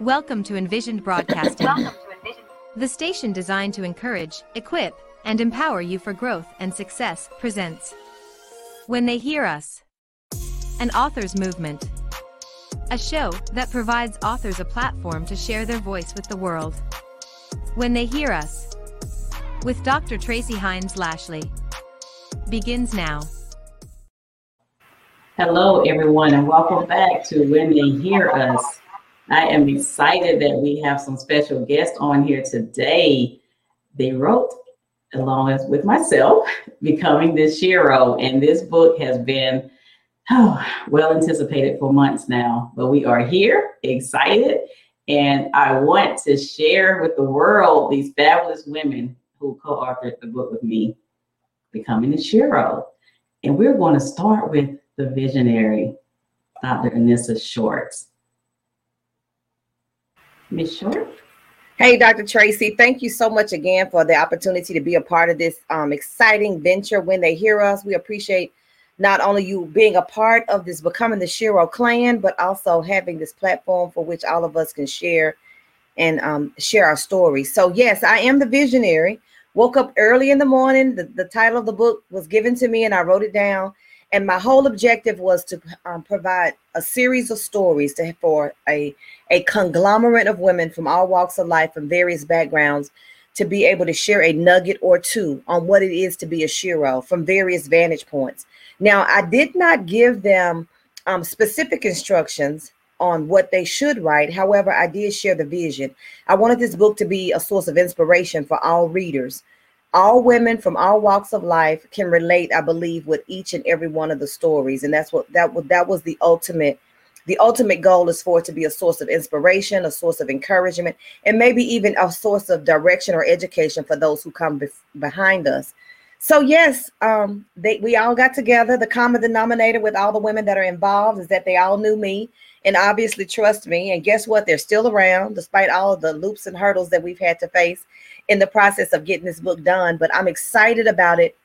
Welcome to Envisioned Broadcasting, Welcome to Envision. the station designed to encourage, equip, and empower you for growth and success presents When They Hear Us, an author's movement. A show that provides authors a platform to share their voice with the world. When They Hear Us, with Dr. Tracy Hines Lashley, begins now. Hello, everyone, and welcome back to When They Hear Us. I am excited that we have some special guests on here today. They wrote, along with myself, Becoming the Shero, and this book has been oh, well anticipated for months now. But we are here, excited, and I want to share with the world these fabulous women who co-authored the book with me, Becoming the Shero. And we're going to start with the visionary, Dr. Anissa Shorts. Miss Short? Hey, Dr. Tracy, thank you so much again for the opportunity to be a part of this um, exciting venture. When they hear us, we appreciate not only you being a part of this Becoming the Shero clan, but also having this platform for which all of us can share and um, share our stories. So, yes, I am the visionary. Woke up early in the morning. The, the title of the book was given to me, and I wrote it down. And my whole objective was to um, provide a series of stories to, for a, a conglomerate of women from all walks of life, from various backgrounds, to be able to share a nugget or two on what it is to be a shero from various vantage points. Now, I did not give them um, specific instructions on what they should write. However, I did share the vision. I wanted this book to be a source of inspiration for all readers all women from all walks of life can relate i believe with each and every one of the stories. And that's what that was that was the ultimate the ultimate goal is for it to be a source of inspiration a source of encouragement and maybe even a source of direction or education for those who come behind us. So yes um they we all got together. The common denominator with all the women that are involved is that they all knew me and obviously trust me. And guess what? They're still around despite all of the loops and hurdles that we've had to face in the process of getting this book done, but I'm excited about it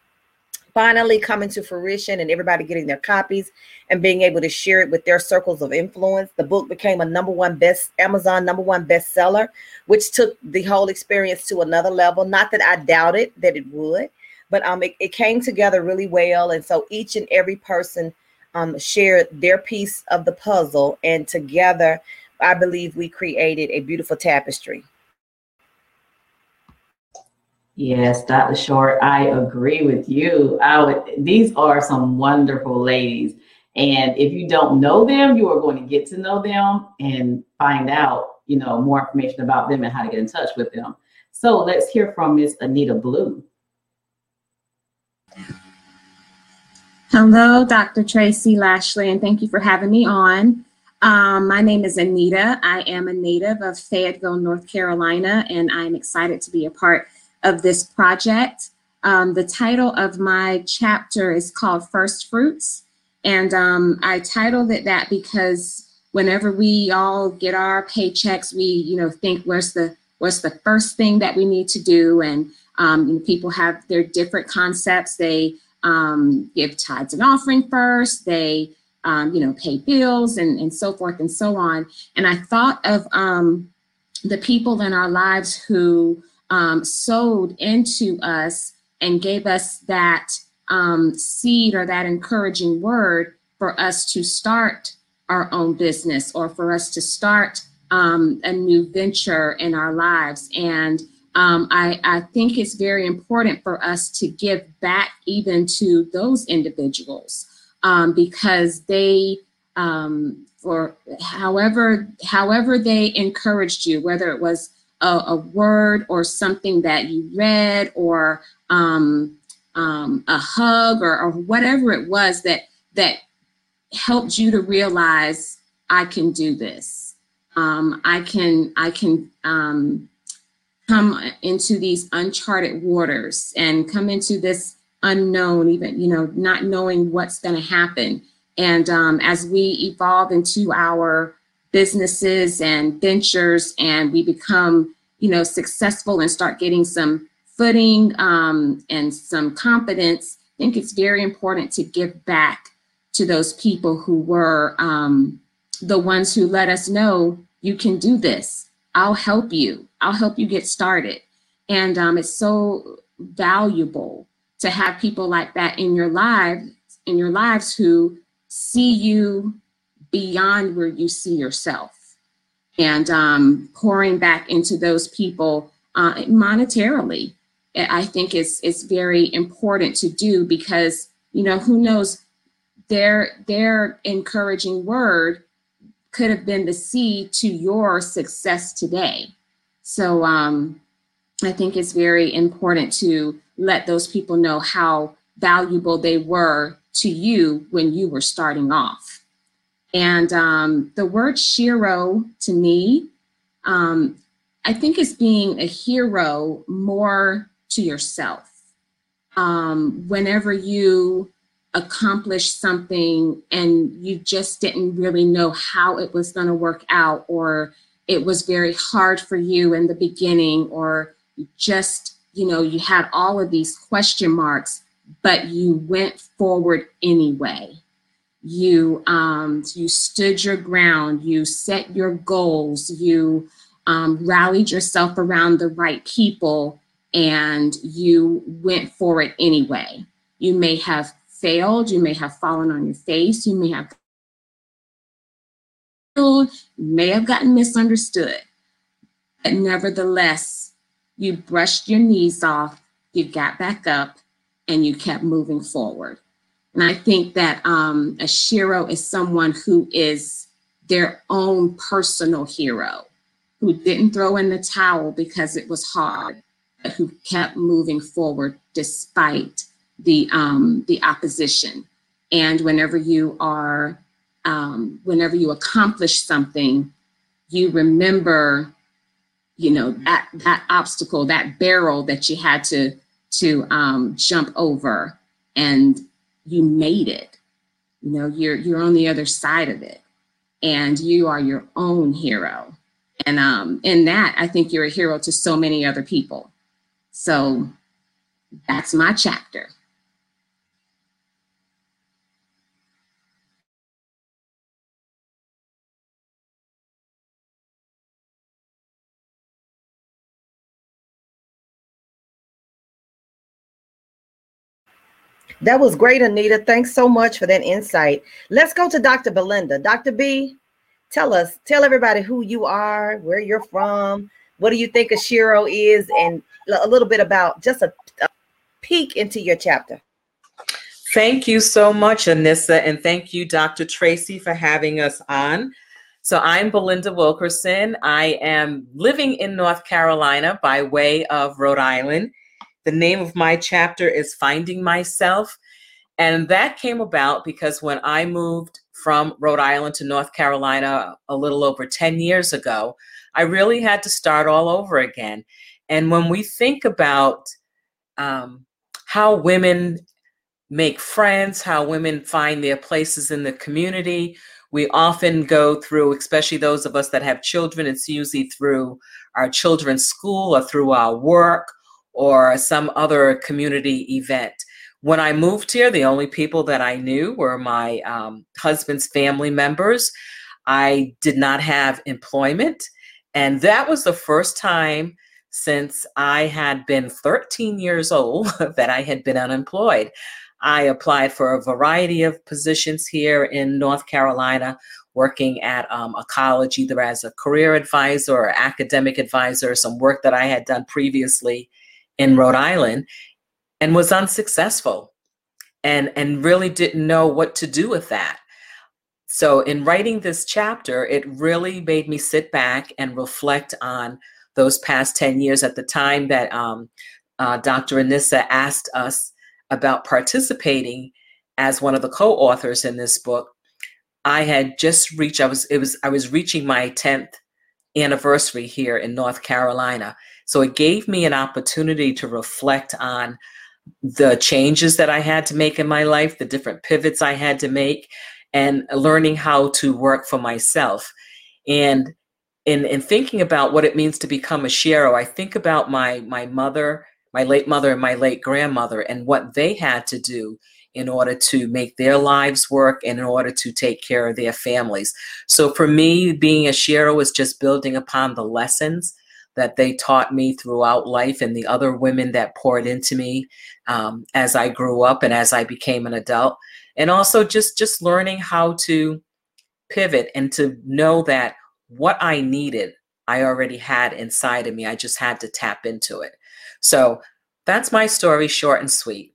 finally coming to fruition and everybody getting their copies and being able to share it with their circles of influence. The book became a number one best Amazon number one bestseller, which took the whole experience to another level. Not that I doubted that it would, but um, it, it came together really well. And so each and every person um, shared their piece of the puzzle, and together, I believe we created a beautiful tapestry. Yes, Dr. Short, I agree with you. I would, these are some wonderful ladies. And if you don't know them, you are going to get to know them and find out, you know, more information about them and how to get in touch with them. So let's hear from Miss Anita Blue. Hello, Dr. Tracy Lashley, and thank you for having me on. Um, my name is Anita. I am a native of Fayetteville, North Carolina, and I'm excited to be a part of this project. Um, the title of my chapter is called First Fruits. And um, I titled it that because whenever we all get our paychecks, we, you know, think where's the what's the first thing that we need to do? And um, people have their different concepts. They um, give tithes and offering first. They, um, you know, pay bills and, and so forth and so on. And I thought of um, the people in our lives who um, sowed into us and gave us that um, seed or that encouraging word for us to start our own business or for us to start um, a new venture in our lives. And um, I, I think it's very important for us to give back even to those individuals um, because they, um, for however however they encouraged you, whether it was a, a word or something that you read or um, um, a hug or, or whatever it was that that helped you to realize I can do this. Um, I can I can um, come into these uncharted waters and come into this unknown, even you know, not knowing what's going to happen. And um, as we evolve into our businesses and ventures and we become you know successful and start getting some footing um, and some confidence i think it's very important to give back to those people who were um, the ones who let us know You can do this. I'll help you. I'll help you get started. And um, it's so valuable to have people like that in your lives, in your lives who see you beyond where you see yourself. And um, pouring back into those people uh, monetarily i think is is very important to do because you know who knows their their encouraging word could have been the seed to your success today. So um, i think it's very important to let those people know how valuable they were to you when you were starting off and um, the word shero to me, um, I think is being a hero more to yourself. Um, whenever you accomplish something and you just didn't really know how it was going to work out, or it was very hard for you in the beginning, or just, you know, you had all of these question marks, but you went forward anyway you um, you stood your ground, you set your goals, you um, rallied yourself around the right people, and you went for it anyway. You may have failed, you may have fallen on your face, you may have you may have gotten misunderstood, but nevertheless, you brushed your knees off, you got back up, and you kept moving forward. And I think that um, a shero is someone who is their own personal hero, who didn't throw in the towel because it was hard, but who kept moving forward despite the um, the opposition. And whenever you are, um, whenever you accomplish something, you remember, you know, that that obstacle, that barrel that you had to to um, jump over, and you made it. You know, you're you're on the other side of it, and you are your own hero. And um, in that, I think you're a hero to so many other people. So that's my chapter. That was great, Anita. Thanks so much for that insight. Let's go to Dr. Belinda. Dr. B, tell us, tell everybody who you are, where you're from, what do you think a Shero is, and a little bit about just a, a peek into your chapter. Thank you so much, Anissa, and thank you, Dr. Tracy, for having us on. So I'm Belinda Wilkerson. I am living in North Carolina by way of Rhode Island. The name of my chapter is Finding Myself. And that came about because when I moved from Rhode Island to North Carolina a little over 10 years ago, I really had to start all over again. And when we think about um, how women make friends, how women find their places in the community, we often go through, especially those of us that have children, it's usually through our children's school or through our work or some other community event. When I moved here, the only people that I knew were my um, husband's family members. I did not have employment. And that was the first time since I had been 13 years old that I had been unemployed. I applied for a variety of positions here in North Carolina, working at um, a college either as a career advisor or academic advisor, some work that I had done previously in Rhode Island and was unsuccessful and and really didn't know what to do with that. So in writing this chapter, it really made me sit back and reflect on those past 10 years at the time that um, uh, Dr. Anissa asked us about participating as one of the co-authors in this book. I had just reached, I was, it was, I was reaching my 10th anniversary here in North Carolina. So it gave me an opportunity to reflect on the changes that I had to make in my life, the different pivots I had to make, and learning how to work for myself. And in, in thinking about what it means to become a shero, I think about my my mother, my late mother, and my late grandmother, and what they had to do in order to make their lives work and in order to take care of their families. So for me, being a Shero was just building upon the lessons that they taught me throughout life and the other women that poured into me um, as I grew up and as I became an adult. And also just just learning how to pivot and to know that what I needed, I already had inside of me. I just had to tap into it. So that's my story, short and sweet.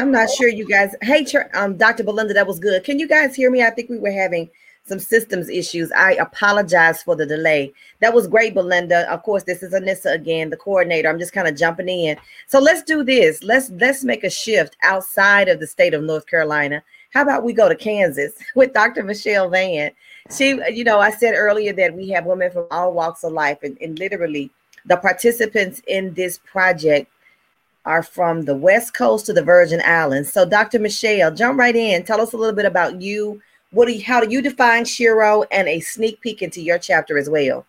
I'm not sure you guys. Hey, um, Dr. Belinda, that was good. Can you guys hear me? I think we were having some systems issues. I apologize for the delay. That was great, Belinda. Of course, this is Anissa again, the coordinator. I'm just kind of jumping in. So let's do this. Let's let's make a shift outside of the state of North Carolina. How about we go to Kansas with Dr. Michelle Van? She, you know, I said earlier that we have women from all walks of life, and, and literally the participants in this project are from the West Coast to the Virgin Islands. So, Dr. Michelle, jump right in. Tell us a little bit about you. What do you, how do you define Shero and a sneak peek into your chapter as well?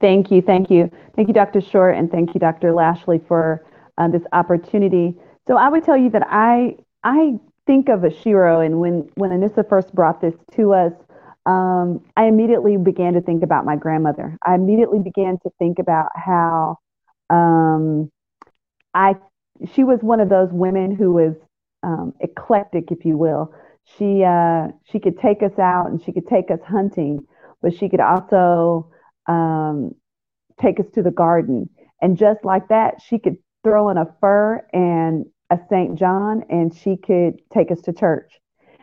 Thank you, thank you, thank you, Dr. Short, and thank you, Dr. Lashley, for uh, this opportunity. So, I would tell you that I I think of a Shero, and when when Anissa first brought this to us, um, I immediately began to think about my grandmother. I immediately began to think about how um, I she was one of those women who was um, eclectic, if you will. She uh, she could take us out and she could take us hunting, but she could also um, take us to the garden. And just like that, she could throw in a fur and a St. John, and she could take us to church.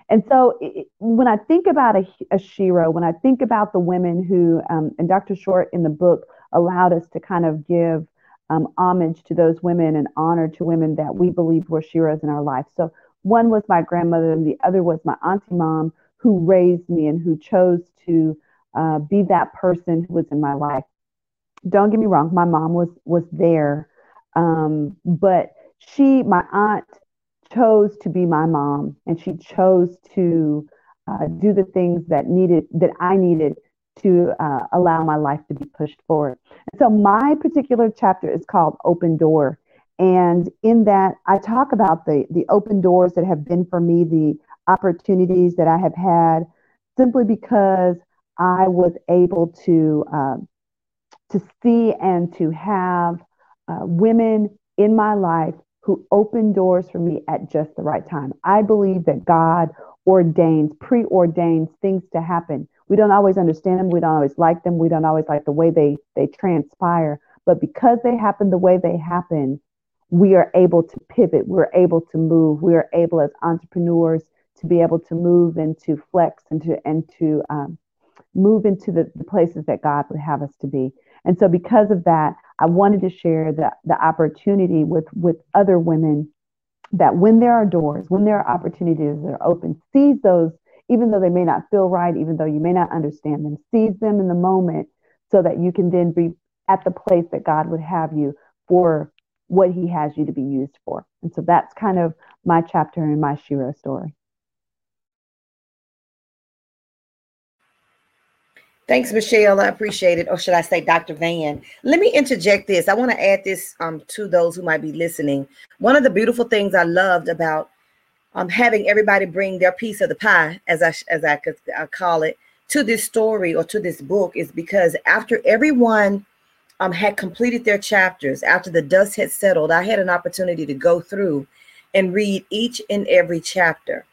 And so, it, when I think about a, a Shero, when I think about the women who, um, and Dr. Short in the book allowed us to kind of give um, homage to those women and honor to women that we believe were Sheroes in our life. So one was my grandmother, and the other was my auntie mom who raised me and who chose to uh, be that person who was in my life. Don't get me wrong, my mom was was there, um, but she, my aunt, chose to be my mom, and she chose to uh, do the things that needed that I needed to uh, allow my life to be pushed forward. And so my particular chapter is called Open Door. And in that, I talk about the, the open doors that have been for me, the opportunities that I have had, simply because I was able to uh, to see and to have uh, women in my life who opened doors for me at just the right time. I believe that God ordains, preordains things to happen we don't always understand them. We don't always like them. We don't always like the way they they transpire. But because they happen the way they happen we are able to pivot. We're able to move. We are able as entrepreneurs to be able to move and to flex and to and to um, move into the, the places that god would have us to be. And so because of that i wanted to share the, the opportunity with with other women that when there are doors when there are opportunities that are open seize those even though they may not feel right, even though you may not understand them, seize them in the moment so that you can then be at the place that God would have you for what he has you to be used for. And so that's kind of my chapter in my Shero story. Thanks, Michelle. I appreciate it. Or should I say Dr. Van? Let me interject this. I want to add this um, to those who might be listening. One of the beautiful things I loved about um, having everybody bring their piece of the pie, as I as I could I call it, to this story or to this book is because after everyone um, had completed their chapters, after the dust had settled, I had an opportunity to go through and read each and every chapter.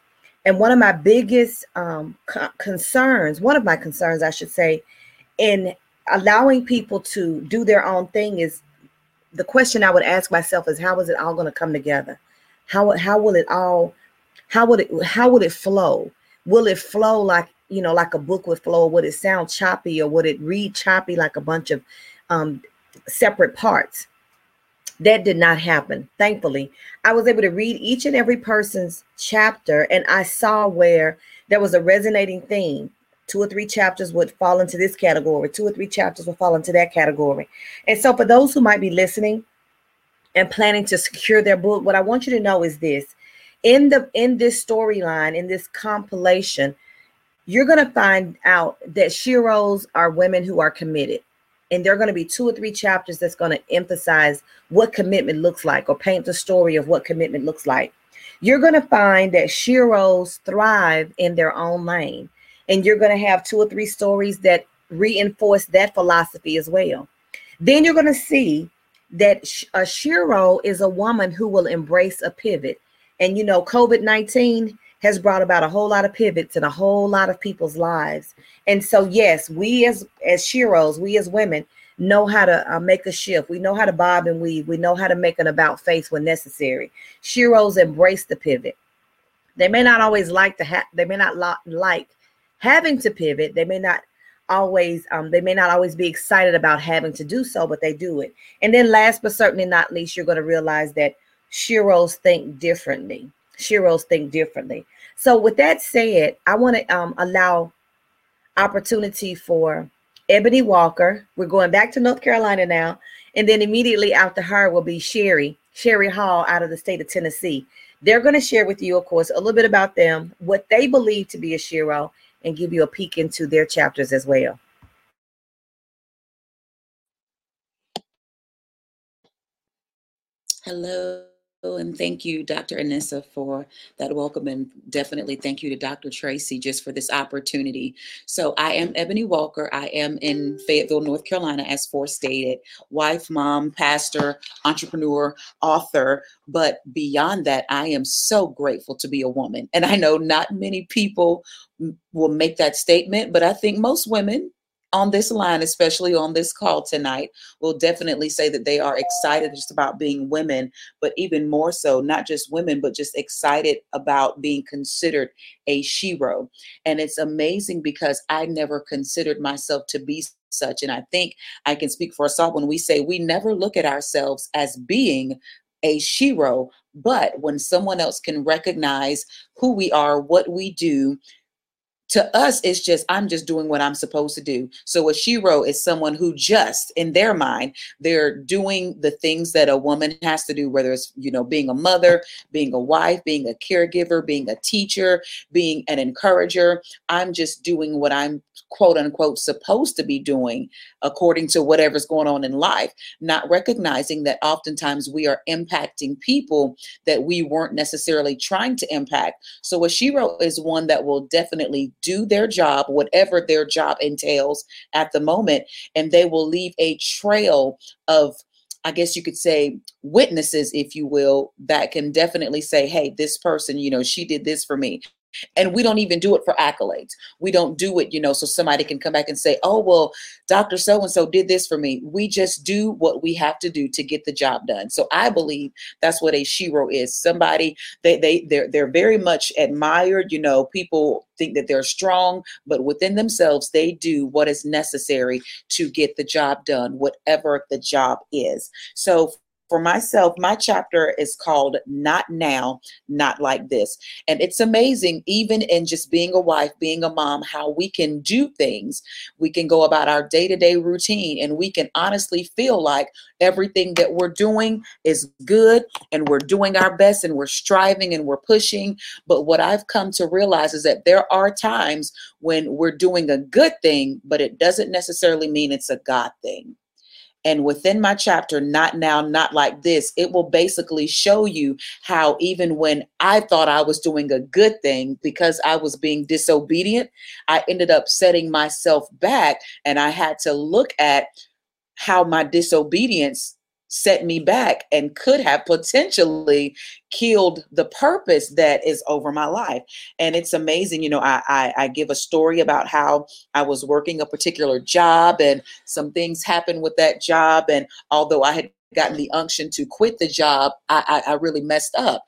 And one of my biggest um, co- concerns, one of my concerns, I should say, in allowing people to do their own thing is the question I would ask myself is how is it all going to come together? How, how will it all how would it how would it flow? Will it flow like you know like a book would flow? Would it sound choppy or would it read choppy like a bunch of um, separate parts? That did not happen thankfully. I was able to read each and every person's chapter and i saw where there was a resonating theme. Two or three chapters would fall into this category. Two or three chapters would fall into that category. And so for those who might be listening and planning to secure their book what i want you to know is this in the in this storyline, in this compilation, you're going to find out that sheroes are women who are committed. And there are going to be two or three chapters that's going to emphasize what commitment looks like or paint the story of what commitment looks like. You're going to find that sheroes thrive in their own lane. And you're going to have two or three stories that reinforce that philosophy as well. Then you're going to see that a shero is a woman who will embrace a pivot. And you know, COVID 19 has brought about a whole lot of pivots in a whole lot of people's lives. And so, yes, we as as sheroes, we as women know how to uh, make a shift. We know how to bob and weave. We know how to make an about face when necessary. Sheroes embrace the pivot. They may not always like to have. They may not lo- like having to pivot. They may not always. Um, they may not always be excited about having to do so, but they do it. And then, last but certainly not least, you're going to realize that sheroes think differently. Sheroes think differently. So, with that said, I want to um, allow opportunity for Ebony Walker. We're going back to North Carolina now. And then immediately after her will be Sherry, Sherry Hall out of the state of Tennessee. They're going to share with you, of course, a little bit about them, what they believe to be a shero, and give you a peek into their chapters as well. Hello. And thank you, Dr. Anissa, for that welcome. And definitely thank you to Dr. Tracy just for this opportunity. So, I am Ebony Walker. I am in Fayetteville, North Carolina, as stated wife, mom, pastor, entrepreneur, author. But beyond that, I am so grateful to be a woman. And I know not many people will make that statement, but I think most women on this line, especially on this call tonight, will definitely say that they are excited just about being women, but even more so, not just women, but just excited about being considered a shero. And it's amazing because I never considered myself to be such. And I think I can speak for us all when we say we never look at ourselves as being a shero, but when someone else can recognize who we are, what we do, to us it's just i'm just doing what i'm supposed to do. So a shero is someone who just in their mind they're doing the things that a woman has to do whether it's you know being a mother being a wife being a caregiver being a teacher being an encourager. I'm just doing what i'm quote unquote supposed to be doing according to whatever's going on in life not recognizing that oftentimes we are impacting people that we weren't necessarily trying to impact so a shero is one that will definitely do their job, whatever their job entails at the moment, and they will leave a trail of I guess you could say witnesses, if you will, that can definitely say, hey, this person, you know, she did this for me. And we don't even do it for accolades. We don't do it, you know, so somebody can come back and say, oh, well, Dr. So and so did this for me. We just do what we have to do to get the job done. So I believe that's what a shero is. Somebody they they they're they're very much admired, you know, people think that they're strong, but within themselves, they do what is necessary to get the job done, whatever the job is. So for myself, my chapter is called Not Now, Not Like This. And it's amazing, even in just being a wife, being a mom, how we can do things. We can go about our day to day routine and we can honestly feel like everything that we're doing is good and we're doing our best and we're striving and we're pushing. But what I've come to realize is that there are times when we're doing a good thing, but it doesn't necessarily mean it's a God thing. And within my chapter, Not Now, Not Like This, it will basically show you how even when I thought I was doing a good thing because I was being disobedient, I ended up setting myself back and I had to look at how my disobedience set me back and could have potentially killed the purpose that is over my life. And it's amazing, you know, I, I, I give a story about how I was working a particular job and some things happened with that job. And although I had gotten the unction to quit the job, I, I, I really messed up.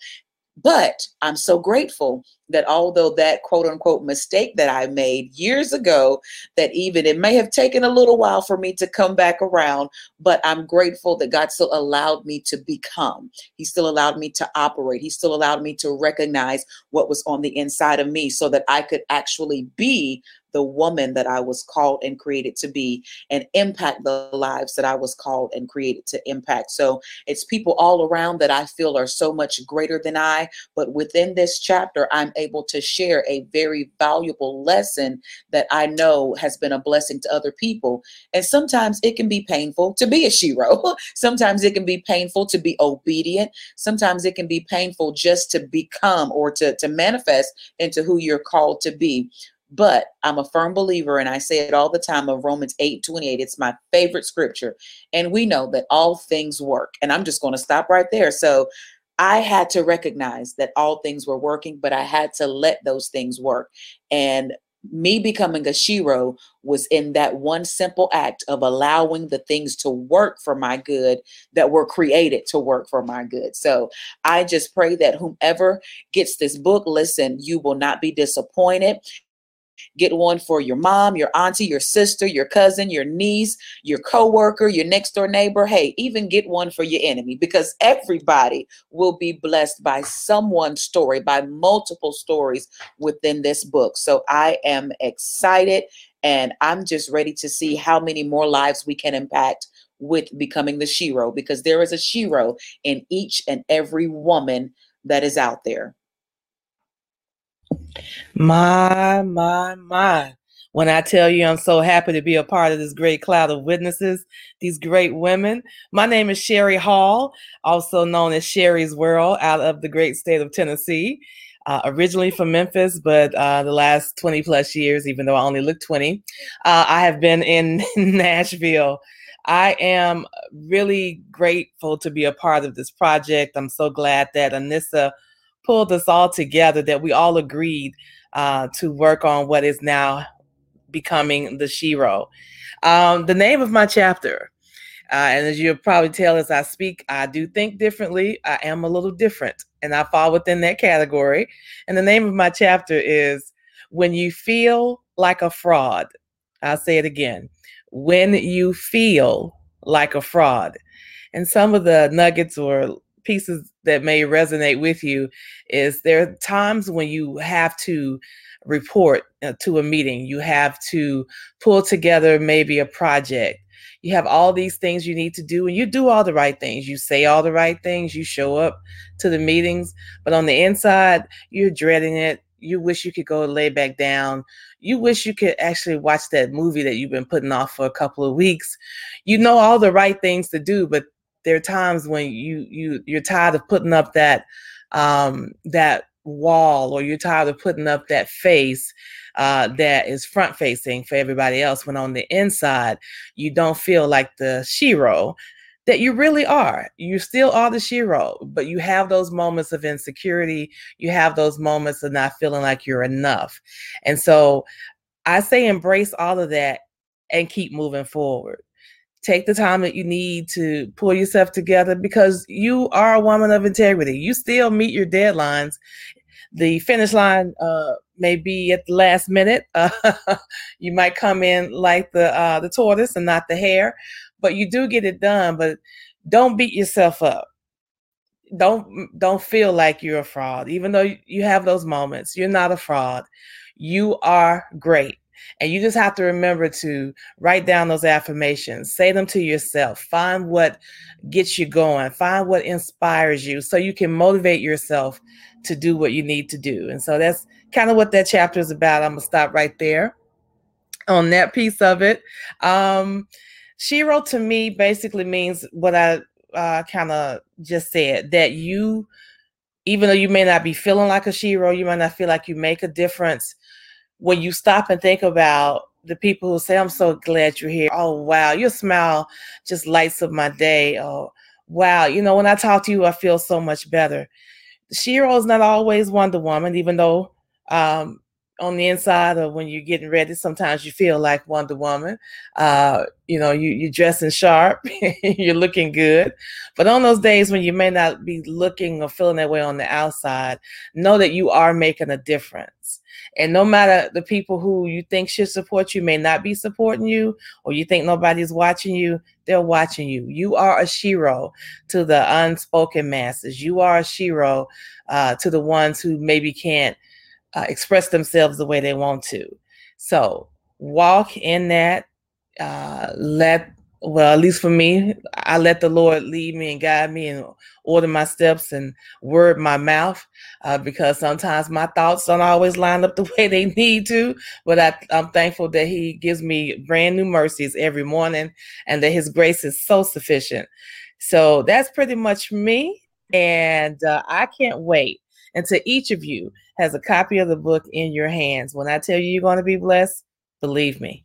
But I'm so grateful that although that quote unquote mistake that I made years ago, that even it may have taken a little while for me to come back around, but I'm grateful that God still allowed me to become. He still allowed me to operate. He still allowed me to recognize what was on the inside of me so that I could actually be the woman that I was called and created to be and impact the lives that I was called and created to impact. So it's people all around that I feel are so much greater than I, but within this chapter, I'm able to share a very valuable lesson that I know has been a blessing to other people. And sometimes it can be painful to be a shero. sometimes it can be painful to be obedient. Sometimes it can be painful just to become or to, to manifest into who you're called to be. But I'm a firm believer, and I say it all the time of Romans 8 28. It's my favorite scripture. And we know that all things work. And I'm just going to stop right there. So I had to recognize that all things were working, but I had to let those things work. And me becoming a Shero was in that one simple act of allowing the things to work for my good that were created to work for my good. So I just pray that whomever gets this book, listen, you will not be disappointed. Get one for your mom, your auntie, your sister, your cousin, your niece, your coworker, your next door neighbor. Hey, even get one for your enemy because everybody will be blessed by someone's story, by multiple stories within this book. So I am excited and I'm just ready to see how many more lives we can impact with becoming the Shero because there is a Shero in each and every woman that is out there. My, my, my. When I tell you I'm so happy to be a part of this great cloud of witnesses, these great women. My name is Sherry Hall, also known as Sherry's World, out of the great state of Tennessee. Uh, originally from Memphis, but uh, the last 20 plus years, even though I only look 20, uh, I have been in Nashville. I am really grateful to be a part of this project. I'm so glad that Anissa pulled us all together that we all agreed uh, to work on what is now becoming the Shero. Um, the name of my chapter, uh, and as you'll probably tell as I speak, I do think differently. I am a little different, and I fall within that category. And the name of my chapter is When You Feel Like a Fraud. I'll say it again. When you feel like a fraud. And some of the nuggets or pieces that may resonate with you is there are times when you have to report uh, to a meeting, you have to pull together maybe a project. You have all these things you need to do, and you do all the right things. You say all the right things, you show up to the meetings, but on the inside, you're dreading it. You wish you could go lay back down. You wish you could actually watch that movie that you've been putting off for a couple of weeks. You know all the right things to do, but there are times when you you you're tired of putting up that um, that wall or you're tired of putting up that face uh, that is front facing for everybody else when on the inside you don't feel like the shero that you really are. You still are the shero but you have those moments of insecurity. You have those moments of not feeling like you're enough. And so i say embrace all of that and keep moving forward take the time that you need to pull yourself together because you are a woman of integrity. You still meet your deadlines. The finish line uh, may be at the last minute. Uh, you might come in like the uh, the tortoise and not the hare, but you do get it done. But don't beat yourself up. Don't don't feel like you're a fraud, even though you have those moments. You're not a fraud. You are great and you just have to remember to write down those affirmations, say them to yourself, find what gets you going, find what inspires you so you can motivate yourself to do what you need to do. And so that's kind of what that chapter is about. I'm going to stop right there on that piece of it. Um, Shero to me basically means what I uh, kind of just said that you, even though you may not be feeling like a Shero, you might not feel like you make a difference when you stop and think about the people who say, I'm so glad you're here. Oh, wow, your smile just lights up my day. Oh, wow, you know, when I talk to you, I feel so much better. Shero is not always Wonder Woman, even though um, on the inside or when you're getting ready, sometimes you feel like Wonder Woman. Uh, you know, you, you're dressing sharp, you're looking good. But on those days when you may not be looking or feeling that way on the outside, know that you are making a difference. And no matter the people who you think should support you may not be supporting you, or you think nobody's watching you, they're watching you. You are a shero to the unspoken masses. You are a shero uh, to the ones who maybe can't uh, express themselves the way they want to. So walk in that. Uh, let well, at least for me, I let the Lord lead me and guide me and order my steps and word my mouth uh, because sometimes my thoughts don't always line up the way they need to. But I, I'm thankful that He gives me brand new mercies every morning and that His grace is so sufficient. So that's pretty much me. And uh, I can't wait until each of you has a copy of the book in your hands. When I tell you you're going to be blessed, believe me.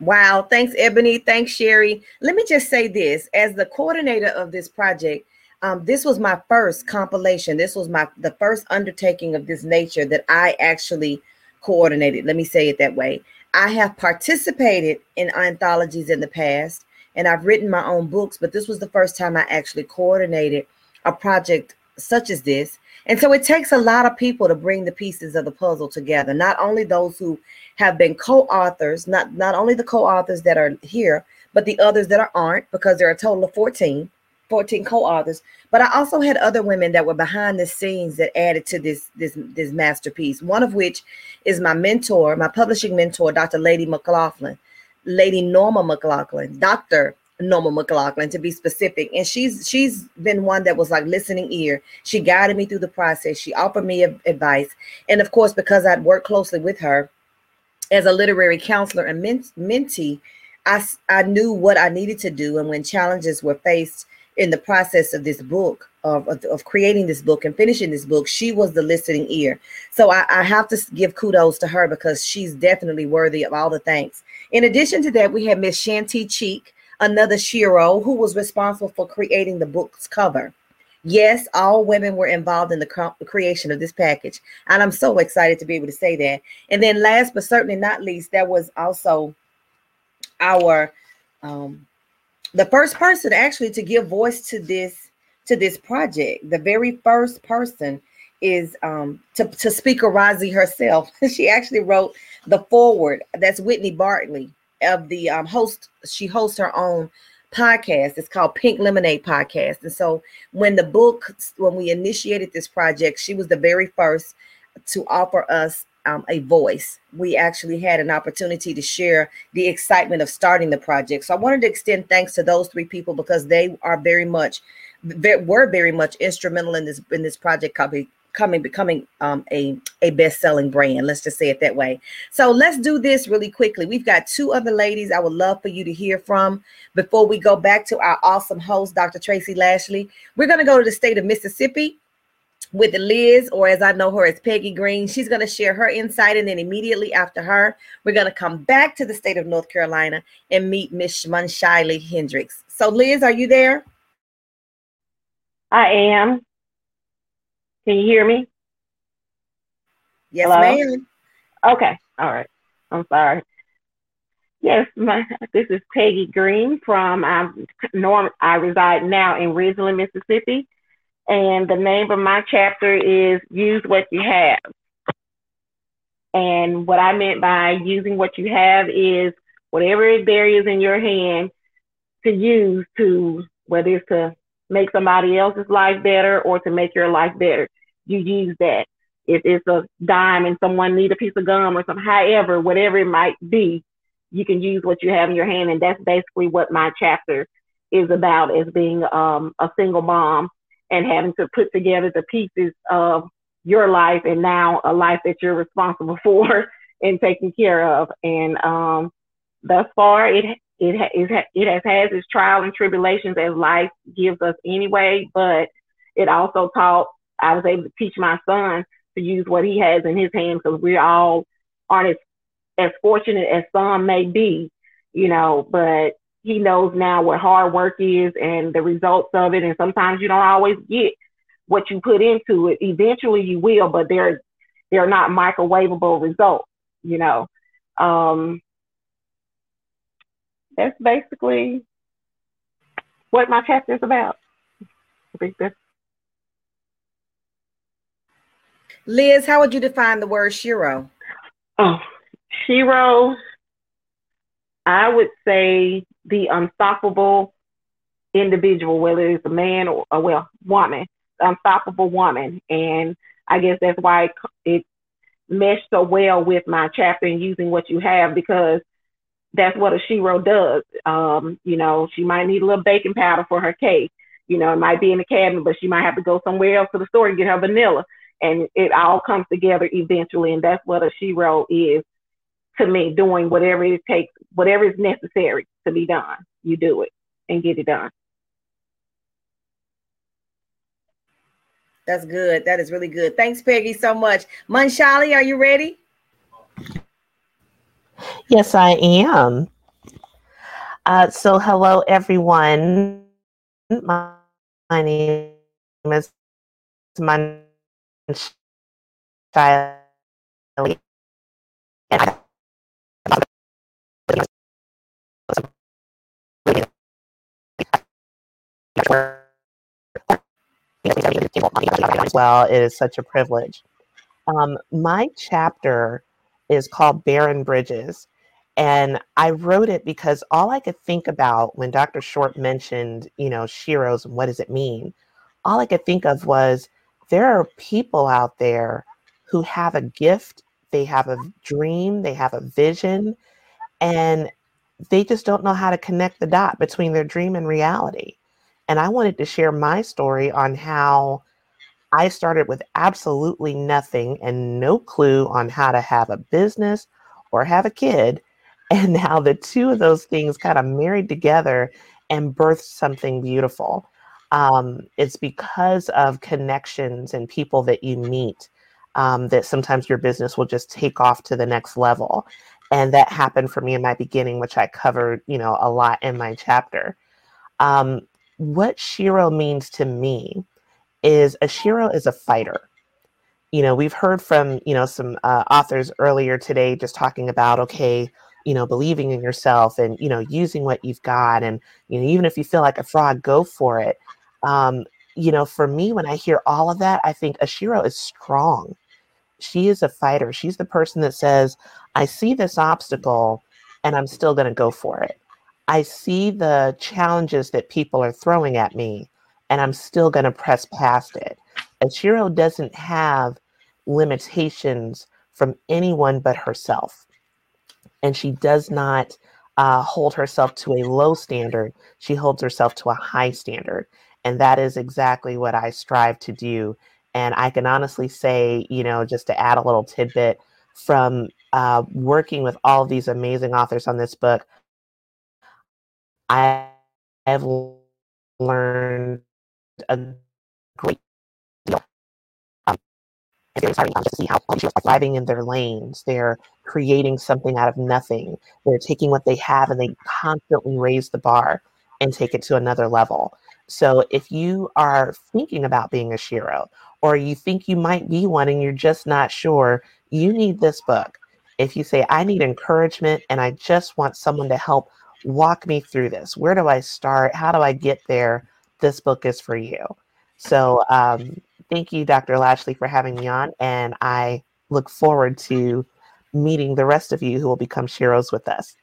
Wow. Thanks, Ebony. Thanks, Sherry. Let me just say this as the coordinator of this project, um, this was my first compilation. This was my the first undertaking of this nature that I actually coordinated. Let me say it that way. I have participated in anthologies in the past and I've written my own books, but this was the first time I actually coordinated a project such as this. And so it takes a lot of people to bring the pieces of the puzzle together, not only those who have been co-authors, not not only the co-authors that are here, but the others that are aren't, because there are a total of 14, 14 co-authors. But I also had other women that were behind the scenes that added to this this this masterpiece. One of which is my mentor, my publishing mentor, Dr. Lady McLaughlin, Lady Norma McLaughlin, Dr. Norma McLaughlin to be specific. And she's she's been one that was like listening ear. She guided me through the process. She offered me advice. And of course, because I'd worked closely with her, as a literary counselor and mentee, I, I knew what I needed to do. And when challenges were faced in the process of this book, of, of, of creating this book and finishing this book, she was the listening ear. So I, I have to give kudos to her because she's definitely worthy of all the thanks. In addition to that, we have Miss Shanti Cheek, another Shero, who was responsible for creating the book's cover. Yes, all women were involved in the creation of this package. And I'm so excited to be able to say that. And then last but certainly not least, there was also our um the first person actually to give voice to this to this project. The very first person is um to, to Speaker Razi herself. she actually wrote the foreword. That's Whitney Bartley of the um, host. She hosts her own podcast. It's called Pink Lemonade Podcast. And so when the book, when we initiated this project, she was the very first to offer us um, a voice. We actually had an opportunity to share the excitement of starting the project. So I wanted to extend thanks to those three people because they are very much, they were very much instrumental in this in this project coming becoming um, a a best-selling brand let's just say it that way so let's do this really quickly we've got two other ladies i would love for you to hear from before we go back to our awesome host dr tracy lashley we're going to go to the state of mississippi with Liz, or as I know her as Peggy Green. She's going to share her insight, and then immediately after her, we're going to come back to the state of North Carolina and meet Miss Munshiley Hendricks. So, Liz, are you there? I am. Can you hear me? Yes, Hello? ma'am. Okay. All right. I'm sorry. Yes, my, this is Peggy Green from um, Norm. I reside now in Ridgeland, Mississippi, and the name of my chapter is "Use What You Have." And what I meant by using what you have is whatever there is in your hand to use to whether it's to make somebody else's life better or to make your life better. You use that. If it's a dime and someone need a piece of gum or something, however, whatever it might be, you can use what you have in your hand. And that's basically what my chapter is about as being um, a single mom and having to put together the pieces of your life and now a life that you're responsible for and taking care of. And um, thus far, it it, it, it has had its trials and tribulations as life gives us anyway, but it also taught, I was able to teach my son to use what he has in his hands because we all aren't as, as fortunate as some may be, you know, but he knows now what hard work is and the results of it. And sometimes you don't always get what you put into it. Eventually you will, but they're, they're not microwavable results, you know. Um, that's basically what my chapter is about. I think that's Liz, how would you define the word shero? Oh, shero, I would say the unstoppable individual, whether it's a man or, a well, woman, unstoppable woman. And I guess that's why it, it mesh so well with my chapter and using what you have because that's what a shero does. Um, you know, she might need a little baking powder for her cake. You know, it might be in the cabinet, but she might have to go somewhere else to the store and get her vanilla. And it all comes together eventually. And that's what a shero is to me, doing whatever it takes, whatever is necessary to be done. You do it and get it done. That's good. That is really good. Thanks, Peggy, so much. Manshali, are you ready? Yes, I am. Uh, so, hello, everyone. My, my name is I well. It is such a privilege. Um, my chapter is called Barren Bridges. And I wrote it because all I could think about when Dr. Short mentioned, you know, Sheroes and what does it mean, all I could think of was there are people out there who have a gift, they have a dream, they have a vision, and they just don't know how to connect the dot between their dream and reality. And I wanted to share my story on how I started with absolutely nothing and no clue on how to have a business or have a kid. And now the two of those things kind of married together and birthed something beautiful. Um, it's because of connections and people that you meet um, that sometimes your business will just take off to the next level. And that happened for me in my beginning, which I covered, you know, a lot in my chapter. Um, what Shero means to me is a Shero is a fighter. You know, we've heard from, you know, some uh, authors earlier today just talking about, okay, you know, believing in yourself and, you know, using what you've got. And, you know, even if you feel like a fraud, go for it. Um, you know, for me, when I hear all of that, I think a Shero is strong. She is a fighter. She's the person that says, I see this obstacle and I'm still going to go for it. I see the challenges that people are throwing at me and I'm still going to press past it. A Shero doesn't have limitations from anyone but herself. And she does not uh, hold herself to a low standard. She holds herself to a high standard. And that is exactly what I strive to do. And I can honestly say, you know, just to add a little tidbit from uh, working with all these amazing authors on this book, I have learned a great deal. Um, it's very exciting um, to see how publishers are thriving in their lanes. They're creating something out of nothing. They're taking what they have and they constantly raise the bar and take it to another level. So if you are thinking about being a Shero or you think you might be one and you're just not sure, you need this book. If you say, I need encouragement and I just want someone to help walk me through this, where do I start? How do I get there? This book is for you. So um, thank you, Dr. Lashley, for having me on. And I look forward to meeting the rest of you who will become Sheroes with us.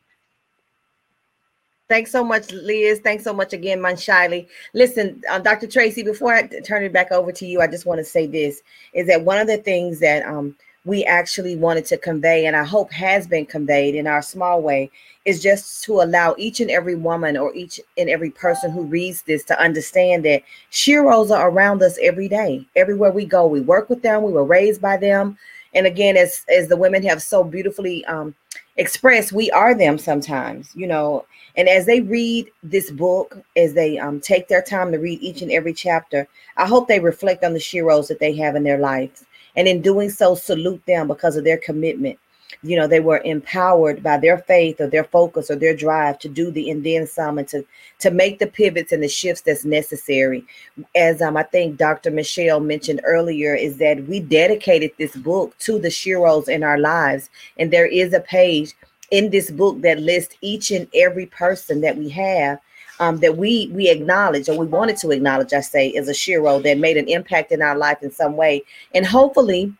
Thanks so much, Liz. Thanks so much again, Manshali. Listen, uh, Dr. Tracy, before I turn it back over to you, I just want to say this is that one of the things that um, we actually wanted to convey, and I hope has been conveyed in our small way, is just to allow each and every woman or each and every person who reads this to understand that sheroes are around us every day, everywhere we go. We work with them, we were raised by them. And again, as as the women have so beautifully um, expressed, we are them sometimes, you know. And as they read this book, as they um, take their time to read each and every chapter, I hope they reflect on the sheroes that they have in their lives and in doing so, salute them because of their commitment. You know, they were empowered by their faith or their focus or their drive to do the and then some and to, to make the pivots and the shifts that's necessary. As um, I think Dr. Michelle mentioned earlier, is that we dedicated this book to the Sheroes in our lives. And there is a page in this book that lists each and every person that we have um, that we we acknowledge or we wanted to acknowledge, I say, is a Shero that made an impact in our life in some way. And hopefully,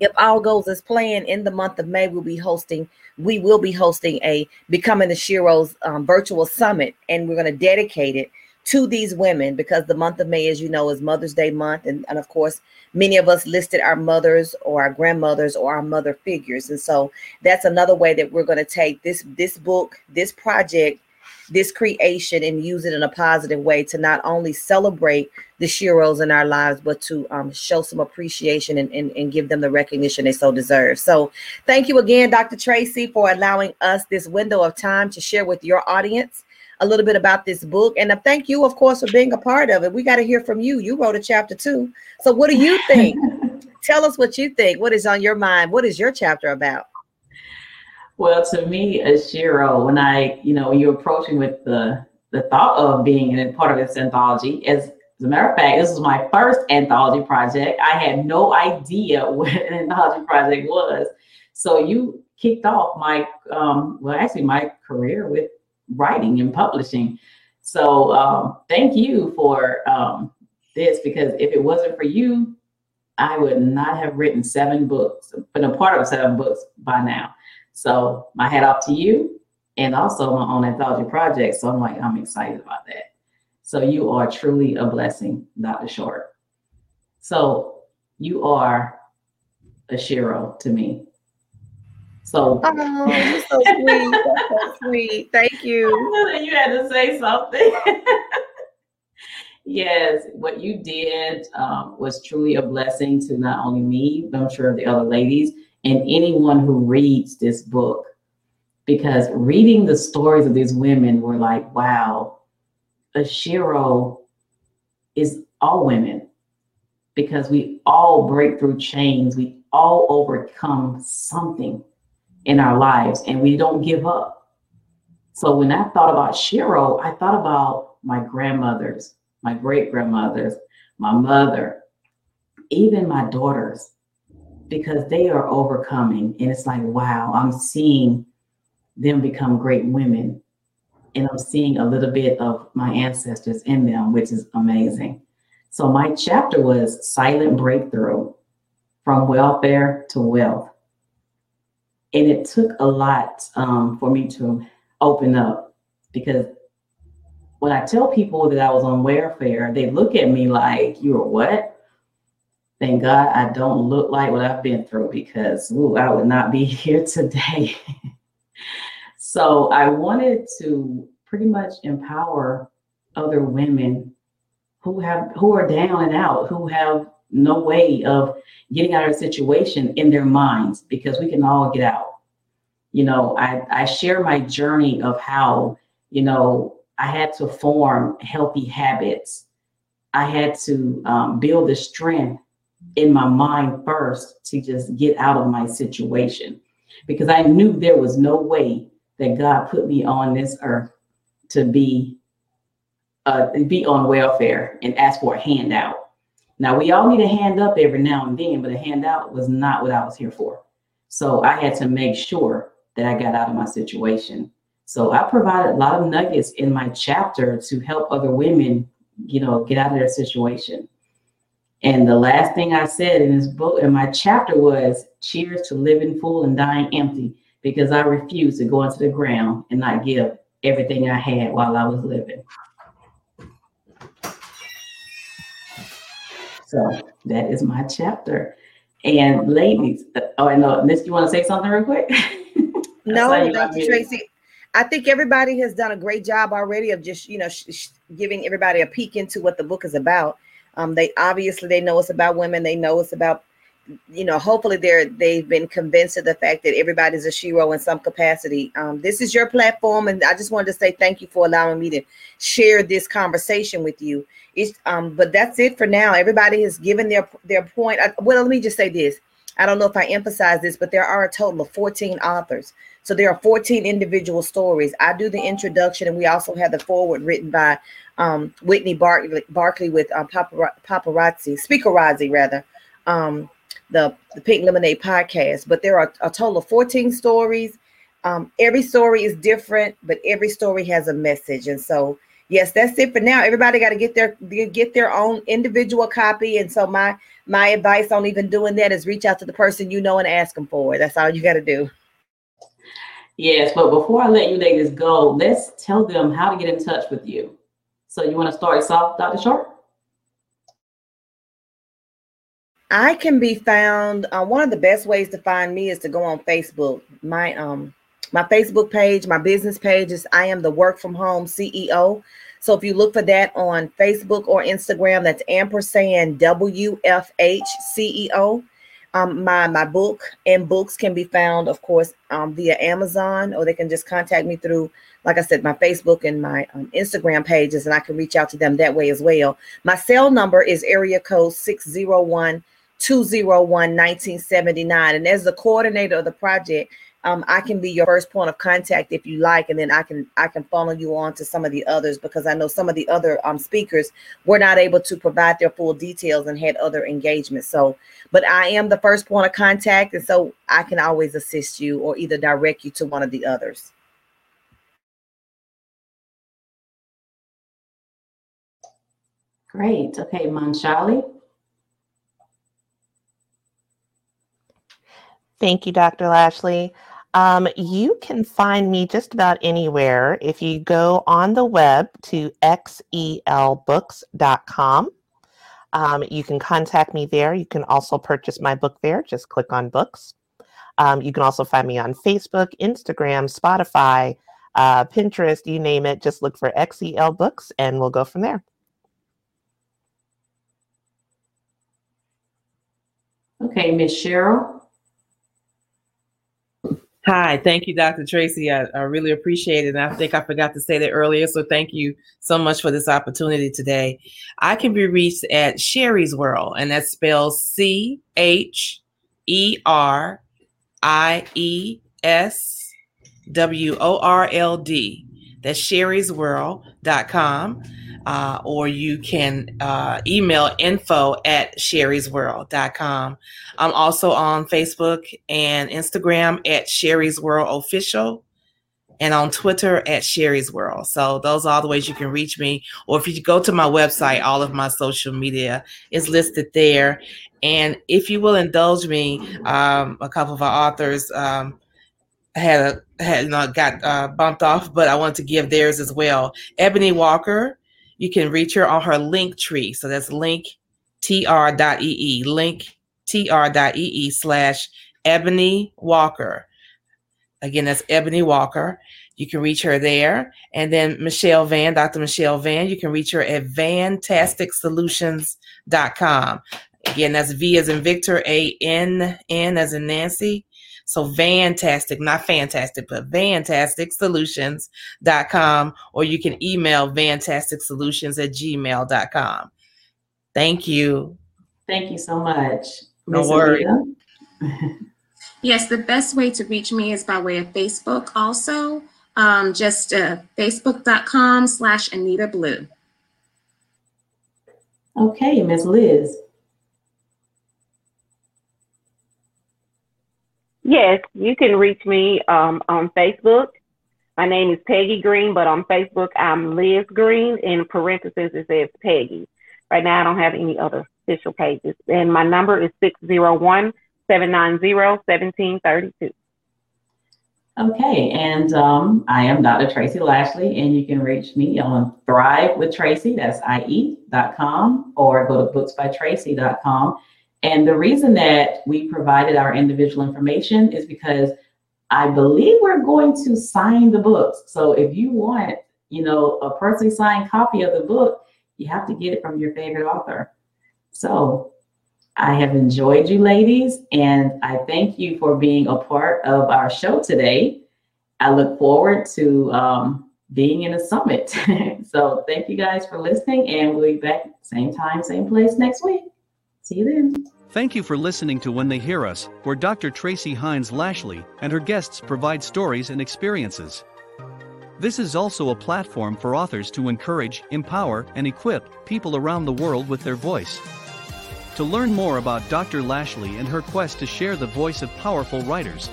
if all goes as planned, in the month of May, we'll be hosting, we will be hosting a Becoming the Sheroes um, virtual summit, and we're going to dedicate it to these women because the month of May, as you know, is Mother's Day month. And, and of course, many of us listed our mothers or our grandmothers or our mother figures. And so that's another way that we're going to take this this book, this project, this creation and use it in a positive way to not only celebrate the Sheroes in our lives, but to um, show some appreciation and, and, and give them the recognition they so deserve. So thank you again, Dr. Tracy, for allowing us this window of time to share with your audience a little bit about this book. And thank you, of course, for being a part of it. We got to hear from you. You wrote a chapter too. So what do you think? Tell us what you think. What is on your mind? What is your chapter about? Well, to me, as when I, you know, when you're approaching with the the thought of being a part of this anthology, as, as a matter of fact, this was my first anthology project. I had no idea what an anthology project was. So you kicked off my, um, well, actually my career with writing and publishing. So um, thank you for um, this because if it wasn't for you, I would not have written seven books, been a part of seven books by now. So my hat off to you and also my own anthology project. So I'm like, I'm excited about that. So you are truly a blessing, Dr. Short. So you are a Shero to me. So oh, you're so sweet. That's so sweet. Thank you. you had to say something. yes, what you did um, was truly a blessing to not only me, but I'm sure the other ladies and anyone who reads this book. Because reading the stories of these women were like, wow, a Shero is all women because we all break through chains. We all overcome something in our lives and we don't give up. So when I thought about Shero, I thought about my grandmothers, my great grandmothers, my mother, even my daughters because they are overcoming. And it's like, wow, I'm seeing them become great women. And I'm seeing a little bit of my ancestors in them, which is amazing. So my chapter was Silent Breakthrough from Welfare to Wealth. And it took a lot um, for me to open up because when I tell people that I was on welfare, they look at me like, You're what? Thank God I don't look like what I've been through because ooh, I would not be here today. so I wanted to pretty much empower other women who have who are down and out, who have no way of getting out of a situation in their minds because we can all get out. You know, I, I share my journey of how, you know, I had to form healthy habits. I had to um, build the strength in my mind first to just get out of my situation because I knew there was no way that God put me on this earth to be uh, be on welfare and ask for a handout. Now we all need a hand up every now and then, but a handout was not what I was here for. So I had to make sure that I got out of my situation. So I provided a lot of nuggets in my chapter to help other women, you know, get out of their situation. And the last thing I said in this book, in my chapter, was cheers to living full and dying empty, because I refuse to go into the ground and not give everything I had while I was living. So that is my chapter. And ladies, uh, oh, I know, Miss, you want to say something real quick? no, Dr. Tracy. I think everybody has done a great job already of just, you know, sh- sh- giving everybody a peek into what the book is about. Um, they obviously they know it's about women. They know it's about, you know, hopefully they're they've been convinced of the fact that everybody's a Shero in some capacity. Um, this is your platform, and I just wanted to say thank you for allowing me to share this conversation with you. It's um, but that's it for now. Everybody has given their their point. I, well, let me just say this. I don't know if I emphasize this, but there are a total of 14 authors. So there are 14 individual stories. I do the introduction, and we also have the foreword written by um, Whitney Barkley, with uh, Paparazzi, Speakerazzi rather, um, the, the Pink Lemonade podcast. But there are a total of 14 stories. Um, every story is different, but every story has a message. And so, yes, that's it for now. Everybody got to get their get their own individual copy. And so my my advice on even doing that is reach out to the person you know and ask them for it. That's all you got to do. Yes, but before I let you ladies go, let's tell them how to get in touch with you. So you want to start us off, Dr. Short? I can be found. Uh, one of the best ways to find me is to go on Facebook. My um my Facebook page, my business page is I am the work from home CEO. So if you look for that on Facebook or Instagram, that's ampersand WFH CEO. Um, my my book and books can be found, of course, um, via Amazon, or they can just contact me through, like I said, my Facebook and my um, Instagram pages, and I can reach out to them that way as well. My cell number is area code 601 201 1979. And as the coordinator of the project, um, I can be your first point of contact if you like, and then I can I can follow you on to some of the others because I know some of the other um, speakers were not able to provide their full details and had other engagements. So, but I am the first point of contact, and so I can always assist you or either direct you to one of the others. Great. Okay, Manshali. Thank you, Dr. Lashley. Um, you can find me just about anywhere if you go on the web to xelbooks.com. Um, you can contact me there. You can also purchase my book there. Just click on books. Um, you can also find me on Facebook, Instagram, Spotify, uh, Pinterest, you name it. Just look for XEL Books and we'll go from there. Okay, Miss Cheryl. Hi, thank you, Dr. Tracy. I, I really appreciate it. And I think I forgot to say that earlier. So thank you so much for this opportunity today. I can be reached at Cherie's World, and that's spelled C H E R I E S W O R L D. That's cheriesworld.com uh, or you can uh, email info at cheriesworld.com. I'm also on Facebook and Instagram at Cherie's World Official and on Twitter at Cherie's World. So those are all the ways you can reach me. Or if you go to my website, all of my social media is listed there. And if you will indulge me, um, a couple of our authors um, had a had not got uh, bumped off, but I want to give theirs as well. Ebony Walker you can reach her on her Linktree. So that's link tr.ee, link tr.ee slash Ebony Walker. Again, that's Ebony Walker. You can reach her there. And then Michelle Vann, Dr. Michelle Vann, you can reach her at vanntasticsolutions.com. Again, that's V as in Victor, A N N as in Nancy, so fantastic, not fantastic, but vanntasticsolutions.com, or you can email vanntasticsolutions at gmail.com. Thank you. Thank you so much. No worries. yes, the best way to reach me is by way of Facebook also. Um, just uh, facebook.com slash Anita Blue. Okay, Ms. Liz. Yes, you can reach me um, on Facebook. My name is Peggy Green, but on Facebook I'm Liz Green. In parentheses it says Peggy. Right now I don't have any other official pages. And my number is 601 790 1732. Okay, and um, I am Dr. Tracy Lashley, and you can reach me on Thrive with Tracy, that's IE.com, or go to booksbytracy.com. And the reason that we provided our individual information is because I believe we're going to sign the books. So if you want, you know, a personally signed copy of the book, you have to get it from your favorite author. So I have enjoyed you, ladies, and I thank you for being a part of our show today. I look forward to um, being in a summit. so thank you guys for listening, and we'll be back same time, same place next week. See you then. Thank you for listening to When They Hear Us, where Dr. Tracy Hines Lashley and her guests provide stories and experiences. This is also a platform for authors to encourage, empower, and equip people around the world with their voice. To learn more about Dr. Lashley and her quest to share the voice of powerful writers,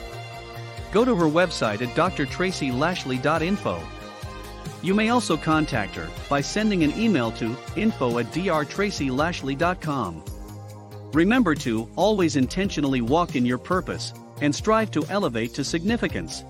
go to her website at drtracylashley.info. You may also contact her by sending an email to info at drtracylashley.com. Remember to always intentionally walk in your purpose and strive to elevate to significance.